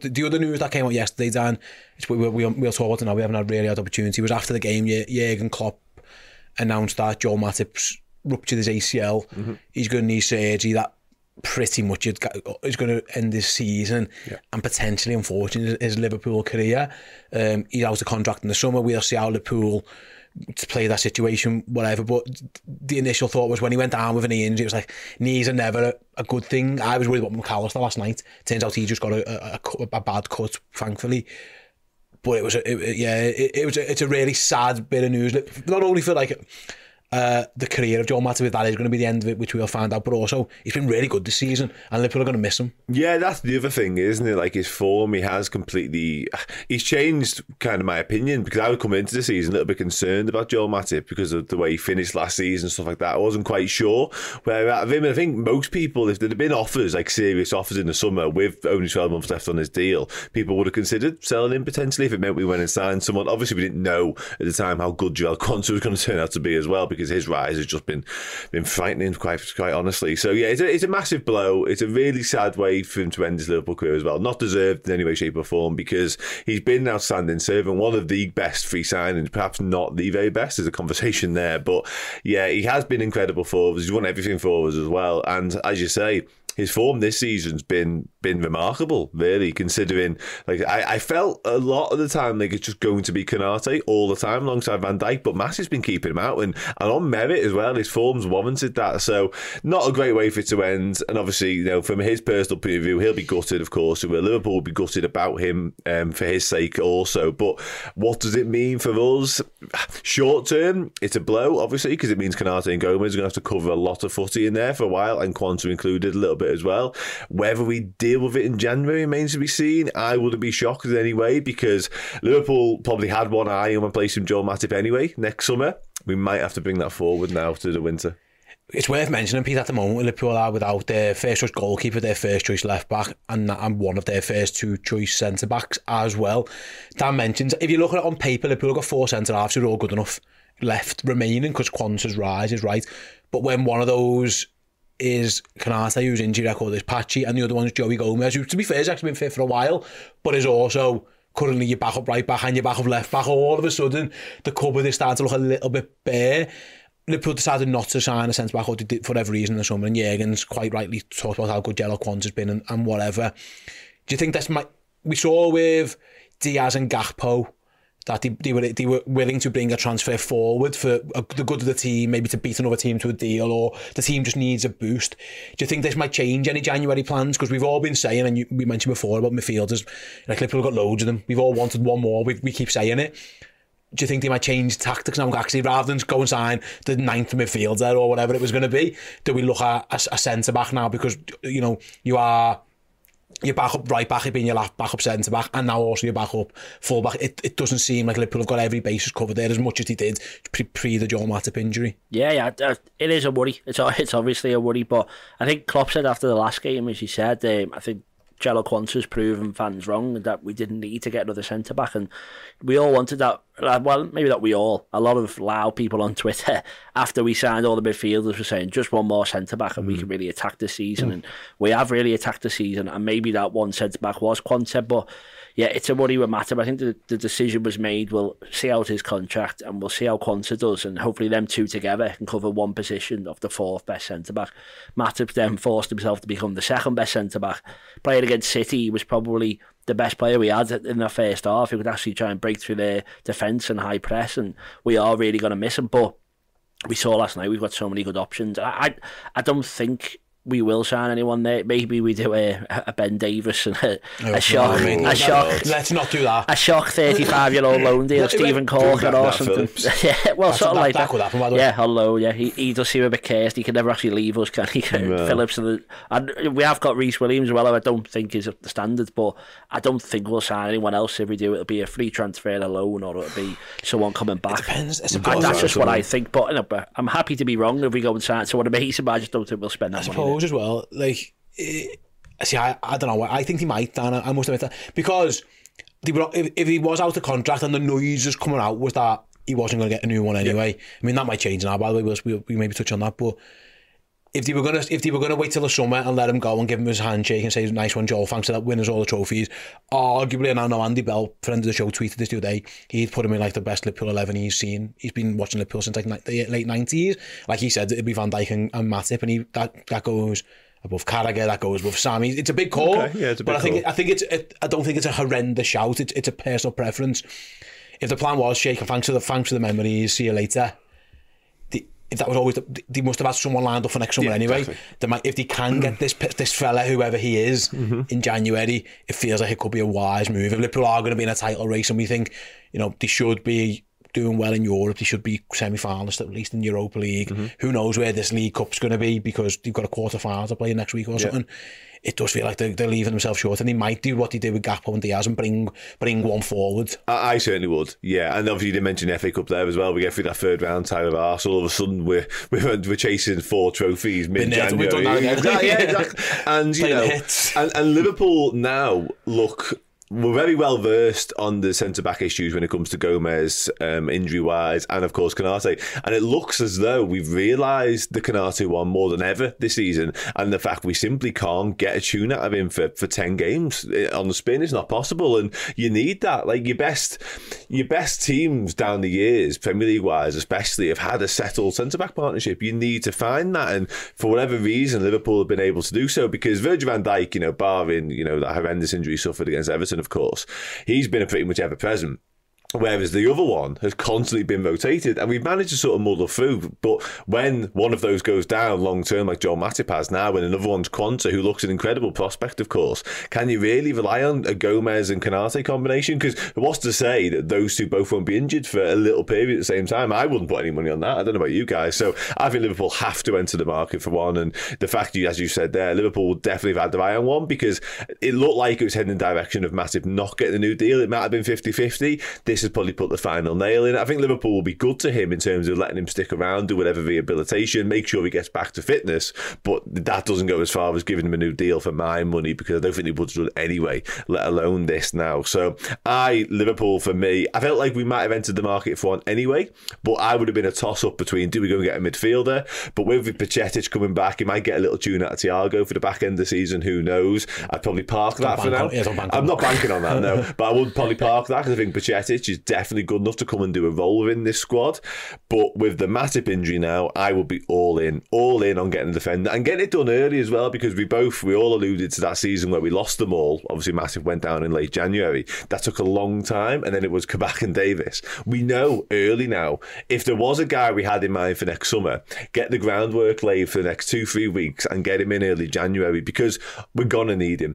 The, the other news that came out yesterday, Dan, it's, we, we, we'll talk about it now, we haven't had really had opportunity, was after the game, Jurgen Klopp announced that Joe Matip's ruptured his ACL. Mm-hmm. He's going to need surgery. That pretty much is going to end this season yeah. and potentially, unfortunately, his Liverpool career. Um, he's out of contract in the summer. We'll see how Liverpool to play that situation, whatever. But the initial thought was when he went down with an injury, it was like knees are never a, a good thing. I was worried about Mac Allister last night. Turns out he just got a, a, a bad cut, thankfully. But it was, a, it, yeah, it, it was. A, it's a really sad bit of news. Not only for like uh, the career of Joe Matip, that is going to be the end of it, which we'll find out. But also, he's been really good this season, and Liverpool are going to miss him. Yeah, that's the other thing, isn't it? Like his form, he has completely. He's changed, kind of my opinion, because I would come into the season a little bit concerned about Joe Matip because of the way he finished last season and stuff like that. I wasn't quite sure where out of him. And I think most people, if there had been offers, like serious offers in the summer with only 12 months left on his deal, people would have considered selling him potentially if it meant we went and signed someone. Obviously, we didn't know at the time how good Jarell Quansah was going to turn out to be as well because his rise has just been been frightening, quite quite honestly. So yeah, it's a, it's a massive blow. It's a really sad way for him to end his Liverpool career as well. Not deserved in any way, shape, or form because he's been an outstanding servant, one of the best free signings, perhaps not the very best. There's a conversation there, but yeah, he has been incredible for us. He's won everything for us as well, and as you say his form this season's been been remarkable, really, considering like I, I felt a lot of the time like it's just going to be Konate all the time alongside Van Dijk, but Massey's been keeping him out and, and on merit as well. His form's warranted that. So not a great way for it to end. And obviously, you know, from his personal point of view, he'll be gutted, of course. Liverpool will be gutted about him um, for his sake also. But what does it mean for us? Short term, it's a blow, obviously, because it means Konate and Gomez are to have to cover a lot of footy in there for a while, and Quansah included a little bit bit as well. Whether we deal with it in January remains to be seen. I wouldn't be shocked in any way because Liverpool probably had one eye on replacing Joel Matip anyway next summer. We might have to bring that forward now to the winter. It's worth mentioning, Pete, at the moment, Liverpool are without their first choice goalkeeper, their first choice left back, and, and one of their first two choice centre backs as well. Dan mentions, if you look at it on paper, Liverpool got four centre halves who are all good enough left remaining because Quansah's rise is right. But when one of those is Kanata, who's injury record is Patchy, and the other one's Joey Gomez, who, to be fair, has actually been fit for a while, but is also currently your back up right back and your backup left back. All of a sudden, the cupboard is starting to look a little bit bare. Liverpool decided not to sign a centre back for every reason in the summer, and Jurgen's quite rightly talked about how good Jello Quant has been and, and whatever. Do you think that's my. We saw with Diaz and Gakpo that they, they, were they were willing to bring a transfer forward for a, the good of the team, maybe to beat another team to a deal, or the team just needs a boost. Do you think this might change any January plans? Because we've all been saying, and you, we mentioned before about midfielders, like Liverpool got loads of them. We've all wanted one more. We, we keep saying it. Do you think they might change tactics now, actually, rather than go and sign the ninth midfielder or whatever it was going to be? Do we look at a, a centre back now because you know you are your backup right back being your left backup centre back and now also your backup full back. It, it doesn't seem like Liverpool have got every basis covered there as much as he did pre, pre the Joel Matip injury. Yeah yeah uh, it is a worry. It's, it's obviously a worry but I think Klopp said after the last game as he said um, I think Jarell Quansah's proven fans wrong that we didn't need to get another centre back and we all wanted that well, maybe not we all, a lot of loud people on Twitter after we signed all the midfielders were saying just one more centre back and mm. we can really attack the season. Mm. And we have really attacked the season, and maybe that one centre back was Quansah, but yeah, it's a worry with Matip. I think the, the decision was made. We'll see out his contract and we'll see how Quansah does, and hopefully them two together can cover one position of the fourth best centre back. Matip then forced himself to become the second best centre back. Playing against City, he was probably the best player we had in the first half. He could actually try and break through their defence and high press, and we are really going to miss him. But we saw last night we've got so many good options. I I, I don't think we will sign anyone there. Maybe we do a, a Ben Davies and a, oh, a shock, a shock. Let's not do that. A shock thirty-five-year-old loan deal, Stephen Caulker or something. yeah, well, That's sort of like that. Could happen, yeah, hello, yeah. He, he does seem a bit cursed. He can never actually leave us, can he? No. Phillips and, the, and we have got Rhys Williams as well. I don't think is up the standards, but I don't think we'll sign anyone else. If we do, it'll be a free transfer, a loan, or it'll be someone coming back. It depends. It's that's just what I think. But you know, I'm happy to be wrong if we go and sign someone amazing. But I just don't think we'll spend that I money. I suppose as well, like Eh, see, I, I don't know. I think he might, Dan. I must admit that because were, if, if he was out of contract and the noise was coming out was that he wasn't going to get a new one anyway. Yeah. I mean, that might change now. By the way, we'll, we we maybe touch on that, but. If they were gonna, if they were gonna wait till the summer and let him go and give him his handshake and say, "Nice one, Joel. Thanks for that. Winners all the trophies." Arguably, and I know Andy Bell, friend of the show, tweeted this the other day. He'd put him in like the best Liverpool eleven he's seen. He's been watching Liverpool since like the late nineties. Like he said, it'd be Van Dijk and, and Matip, and he that that goes above Carragher, that goes above Sammy. It's a big call, okay, yeah, it's a big but I think call. I think it's it, I don't think it's a horrendous shout. It's it's a personal preference. If the plan was shake and thanks for the thanks for the memories, see you later. If that was always, the, they must have had someone lined up for next summer yeah, anyway. Exactly. They might, if they can get this this fella, whoever he is, mm-hmm. in January, it feels like it could be a wise move. If Liverpool are going to be in a title race, and we think, you know, they should be doing well in Europe. They should be semi-finalists at least in Europa League. Mm-hmm. Who knows where this League Cup's going to be because they've got a quarter final to play next week or yeah. something. It does feel like they're, they're leaving themselves short, and they might do what they did with Gakpo and Diaz and bring bring one forward. I, I certainly would, yeah. And obviously, you mentioned FA Cup there as well. We get through that third round time of Arsenal. All of a sudden, we're we're, we're chasing four trophies mid January. yeah, exactly. And you know, and, and Liverpool now look we're very well versed on the centre back issues when it comes to Gomez, um, injury wise, and of course Konate. And it looks as though we've realised the Konate one more than ever this season, and the fact we simply can't get a tune out of him for, for ten games eh, on the spin is not possible. And you need that. Like your best, your best teams down the years, Premier League wise, especially, have had a settled centre back partnership. You need to find that, and for whatever reason, Liverpool have been able to do so because Virgil Van Dijk, you know, barring you know that horrendous injury suffered against Everton of course, he's been a pretty much ever present. Whereas the other one has constantly been rotated, and we've managed to sort of muddle through. But when one of those goes down long term, like Joel Matip has now, and another one's Quansah, who looks an incredible prospect, of course, can you really rely on a Gomez and Konate combination? Because what's to say that those two both won't be injured for a little period at the same time? I wouldn't put any money on that. I don't know about you guys. So I think Liverpool have to enter the market for one. And the fact, you, as you said there, Liverpool would definitely have had their eye on one because it looked like it was heading in the direction of Matip not getting a new deal. It might have been 50 50. This has probably put the final nail in. I think Liverpool will be good to him in terms of letting him stick around, do whatever rehabilitation, make sure he gets back to fitness. But that doesn't go as far as giving him a new deal for my money because I don't think he would have done anyway, let alone this now. So I, Liverpool for me, I felt like we might have entered the market for one anyway, but I would have been a toss up between do we go and get a midfielder? But with Bajcetic coming back, he might get a little tune out of Thiago for the back end of the season. Who knows? I'd probably park that for now. On, I'm not banking on that, no. but I would probably park that because I think Bajcetic is definitely good enough to come and do a role within this squad. But with the Matip injury now, I will be all in, all in on getting a defender and getting it done early as well because we both, we all alluded to that season where we lost them all. Obviously, Matip went down in late January. That took a long time, and then it was Kabak and Davies. We know early now, if there was a guy we had in mind for next summer, get the groundwork laid for the next two, three weeks and get him in early January because we're going to need him.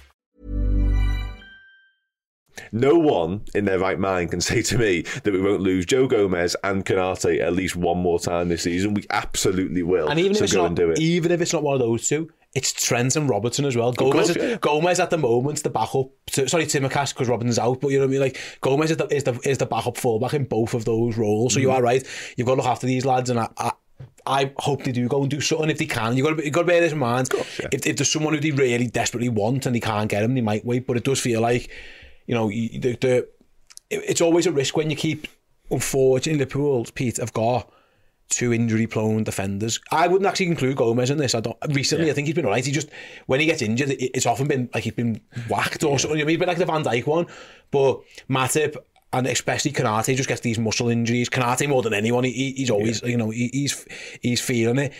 No one in their right mind can say to me that we won't lose Joe Gomez and Konate at least one more time this season. We absolutely will. And even so if it's go not, and do it. even if it's not one of those two, it's Trent and Robertson as well. Gomez, course, yeah. Gomez at the moment, the backup. To, sorry, Tsimikas because Robertson's out, but you know what I mean. Like Gomez is the is the, is the backup fullback in both of those roles. So Mm-hmm. you are right. You've got to look after these lads, and I. I I hope they do go and do something if they can. You've got to, you got to bear this in mind. yeah. if, if there's someone who they really desperately want and they can't get him, they might wait. But it does feel like, you know, the, the it's always a risk when you keep. Unfortunately, Liverpool, Pete, have got two injury prone defenders. I wouldn't actually include Gomez in this. I don't recently I think he's been alright. He just when he gets injured, it's often been like he's been whacked or something. I mean, he's been like the Van Dijk one. But Matip and especially Konate just gets these muscle injuries. Konate more than anyone. He, he- he's always you know, he, he's he's feeling it.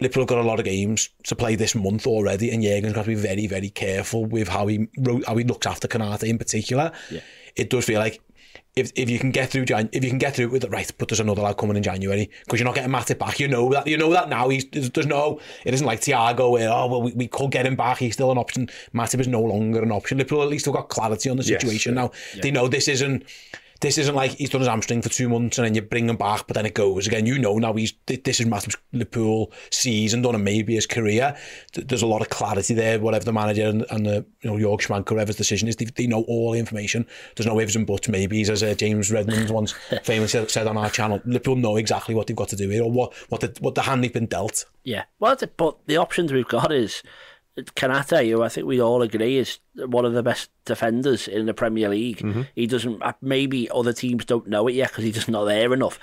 Liverpool have got a lot of games to play this month already, and Jurgen's got to be very, very careful with how he ro- how he looks after Konate in particular. It does feel like if if you can get through Jan, if you can get through with it right, but there's another lad coming in January because you're not getting Matip back. You know that you know that now. He's there's, no. It isn't like Thiago where oh well we, we could get him back. He's still an option. Matip is no longer an option. Liverpool at least have got clarity on the Yes, situation yeah. now. They know this isn't. This isn't like he's done his hamstring for two months and then you bring him back, but then it goes again. You know now he's this is Matip's Liverpool season done and maybe his career. There's a lot of clarity there. Whatever the manager and, and the you know Jorg Schmadtke, whoever's decision is, they, they know all the information. There's no ifs and buts, maybes, as uh, James Redmond once famously said, on our channel. Liverpool know exactly what they've got to do here or what what the what the hand they've been dealt. Yeah. Well, the- but the options we've got is Konate, who I think we all agree is one of the best defenders in the Premier League. He doesn't, uh, maybe other teams don't know it yet because he's just not there enough.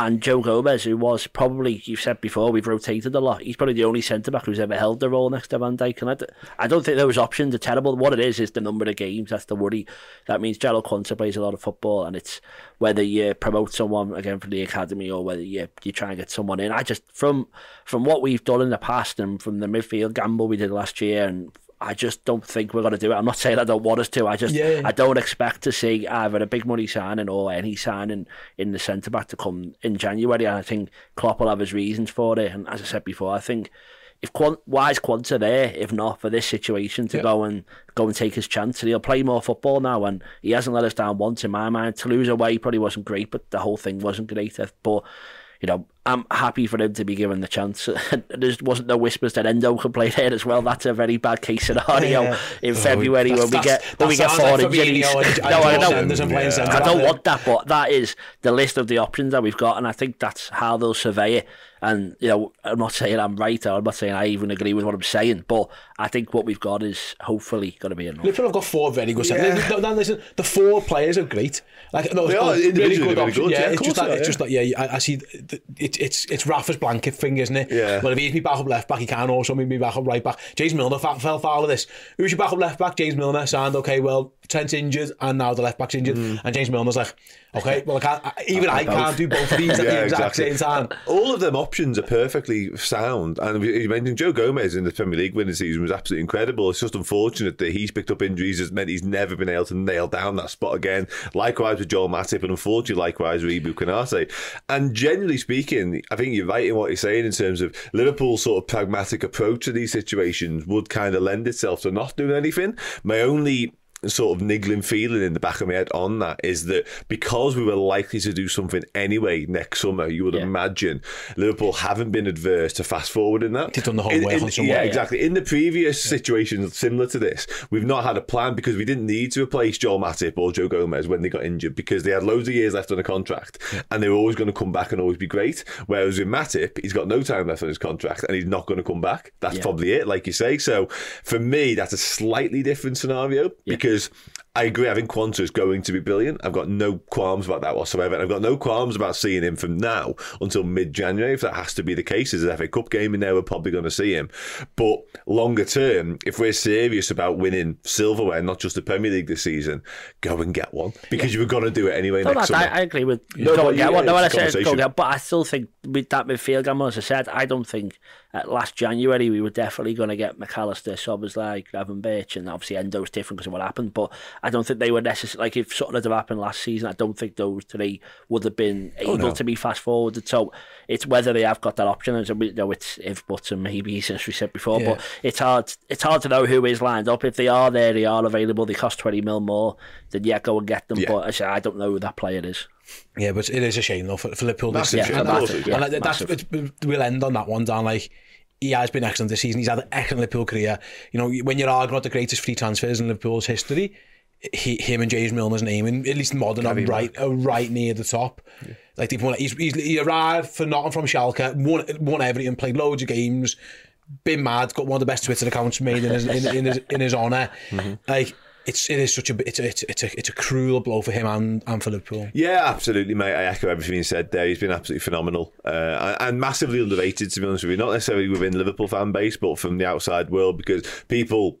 And Joe Gomez, who was probably, you've said before, we've rotated a lot. He's probably the only centre back who's ever held the role next to Van Dijk. And I, don't think those options are terrible. What it is, is the number of games. That's the worry. That means Jarell Quansah plays a lot of football, and it's whether you promote someone again from the academy or whether you, you try and get someone in. I just, from from what we've done in the past and from the midfield gamble we did last year, and I just don't think we're going to do it. I'm not saying I don't want us to. I just Yeah. I don't expect to see either a big money signing or any signing in the centre back to come in January. And I think Klopp will have his reasons for it. And as I said before, I think if Quant, why is Quansah there if not for this situation to go and go and take his chance? And he'll play more football now, and he hasn't let us down once in my mind. Toulouse away probably wasn't great, but the whole thing wasn't great. But you know, I'm happy for him to be given the chance. there wasn't no whispers that Endo could play there as well. That's a very bad case scenario Yeah. in Oh, February when we get when we get sounds like four injuries. No, I and know. Henderson playing Yeah. I don't want that, but that is the list of the options that we've got, and I think that's how they'll survey it. And you know, I'm not saying I'm right, or I'm not saying I even agree with what I'm saying, but I think what we've got is hopefully going to be enough. Liverpool have got four very good centres. No, no, listen, the four players are great. Like no, They it's are good, individually good, Yeah, yeah, of it's just course that. they It's are, just that. Yeah, I, I see. th- It's it's it's Rafa's blanket thing, isn't it? Yeah. Well, if he's me back up left back, he can also be me back up right back. James Milner fa- fell foul of this. Who's your back up left back? James Milner. Signed. Okay, well, Trent's injured, and now the left back's injured, mm. and James Milner's like, okay, well, I can't. I, even I can't do both of these at the exact exactly. same time. All of them options are perfectly sound. And you mentioned Joe Gomez in the Premier League winning season was absolutely incredible. It's just unfortunate that he's picked up injuries has meant he's never been able to nail down that spot again. Likewise with Joel Matip, and unfortunately, likewise with Ibou Konate. And generally speaking, I think you're right in what you're saying in terms of Liverpool's sort of pragmatic approach to these situations would kind of lend itself to not doing anything. My only sort of niggling feeling in the back of my head on that is that because we were likely to do something anyway next summer, you would Yeah. imagine Liverpool haven't been adverse to fast forwarding that. They've done the whole In- way in- on some Yeah, exactly. In the previous situations similar to this, we've not had a plan because we didn't need to replace Joel Matip or Joe Gomez when they got injured because they had loads of years left on a contract and they were always going to come back and always be great. Whereas with Matip, he's got no time left on his contract and he's not going to come back. That's Yeah. probably it, like you say. So for me, that's a slightly different scenario because because I agree. I think Quansah is going to be brilliant. I've got no qualms about that whatsoever. And I've got no qualms about seeing him from now until mid January. If that has to be the case, there's an FA Cup game in there, we're probably going to see him. But longer term, if we're serious about winning silverware, not just the Premier League this season, go and get one because you were going to do it anyway No, next no, I, summer. I agree with No, go but and get yeah, one. No, I said go get, but I still think with that midfield game, as I said, I don't think at last January we were definitely going to get McAllister, Szoboszlai, Gravenberch, and obviously Endo's different because of what happened. But I don't think they were necessary. Like if something had happened last season, I don't think those three would have been oh, able no. to be fast forwarded. So it's whether they have got that option. And so we you know it's if buts and maybe since we said before, Yeah. but it's hard. It's hard to know who is lined up. If they are there, they are available. They cost twenty mil more. Then yeah, go and get them. Yeah. But I say I don't know who that player is. Yeah, but it is a shame though for, for Liverpool. this Massive shame, And of that- course and yeah, that's, it's- we'll end on that one, Dan. Like he has been excellent this season. He's had an excellent Liverpool career. You know, when you're arguing about the greatest free transfers in Liverpool's history, he, him and James Milner's name, in, at least modern, are right, are uh, right near the top. Like they've won, he's, he's he arrived for Nottingham from Schalke, won, won everything, played loads of games, been mad, got one of the best Twitter accounts made in his in, in his in his honor. Mm-hmm. Like it's it is such a it's a, it's a, it's a cruel blow for him and and for Liverpool. Yeah, absolutely, mate. I echo everything you said there. He's been absolutely phenomenal uh, and massively underrated, to be honest with you. Not necessarily within Liverpool fan base, but from the outside world, because people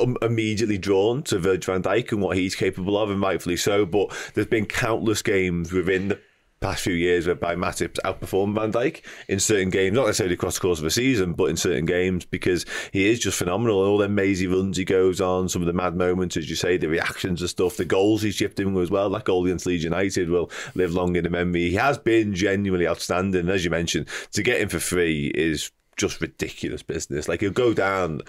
um, immediately drawn to Virgil van Dijk and what he's capable of, and rightfully so. But there's been countless games within the past few years whereby Matip's outperformed Van Dijk in certain games, not necessarily across the course of a season, but in certain games because he is just phenomenal. All them mazy runs he goes on, some of the mad moments, as you say, the reactions and stuff, the goals he's chipped in as well. That goal against Leeds United will live long in the memory. He has been genuinely outstanding. And as you mentioned, to get him for free is just ridiculous business. Like he'll go down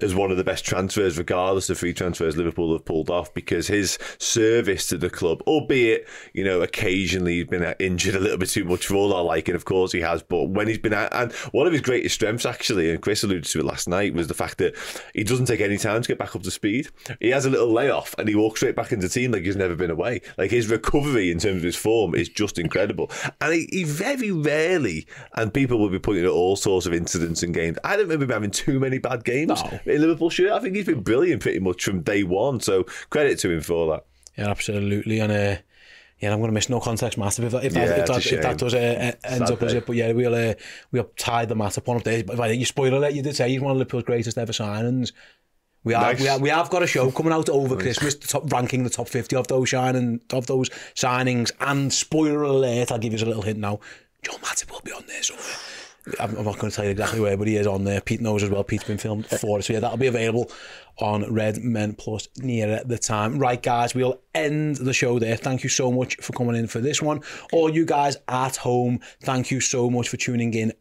as one of the best transfers, regardless of free transfers Liverpool have pulled off, because his service to the club, albeit you know occasionally he's been uh, injured a little bit too much for all our liking, of course he has. But when he's been out, and one of his greatest strengths actually, and Chris alluded to it last night, was the fact that he doesn't take any time to get back up to speed. He has a little layoff and he walks straight back into the team like he's never been away. Like his recovery in terms of his form is just incredible, and he, he very rarely, and people will be pointing at all sorts of incidents in games. I don't remember him having too many bad games in Liverpool shirt. I think he's been brilliant pretty much from day one. So credit to him for that. Yeah, absolutely. And uh, yeah, I'm going to miss no context massive if that, if that, Yeah, if that, if that does uh, uh, Sad up as it. But yeah, we'll uh, we'll tie the matter up one of days. But if I think you spoiler it, you did say he's one of Liverpool's greatest ever signings. We are, Nice. we, are, we have got a show coming out over Christmas, the top, ranking the top 50 of those shining, of those signings. And spoiler alert, I'll give you a little hint now. Joe Matip will be on there somewhere. I'm, I'm not going to tell you exactly where, but he is on there. Pete knows as well. Pete's been filmed for it. So yeah, that'll be available on Red Men Plus near the time. Right, guys, we'll end the show there. Thank you so much for coming in for this one. All you guys at home, thank you so much for tuning in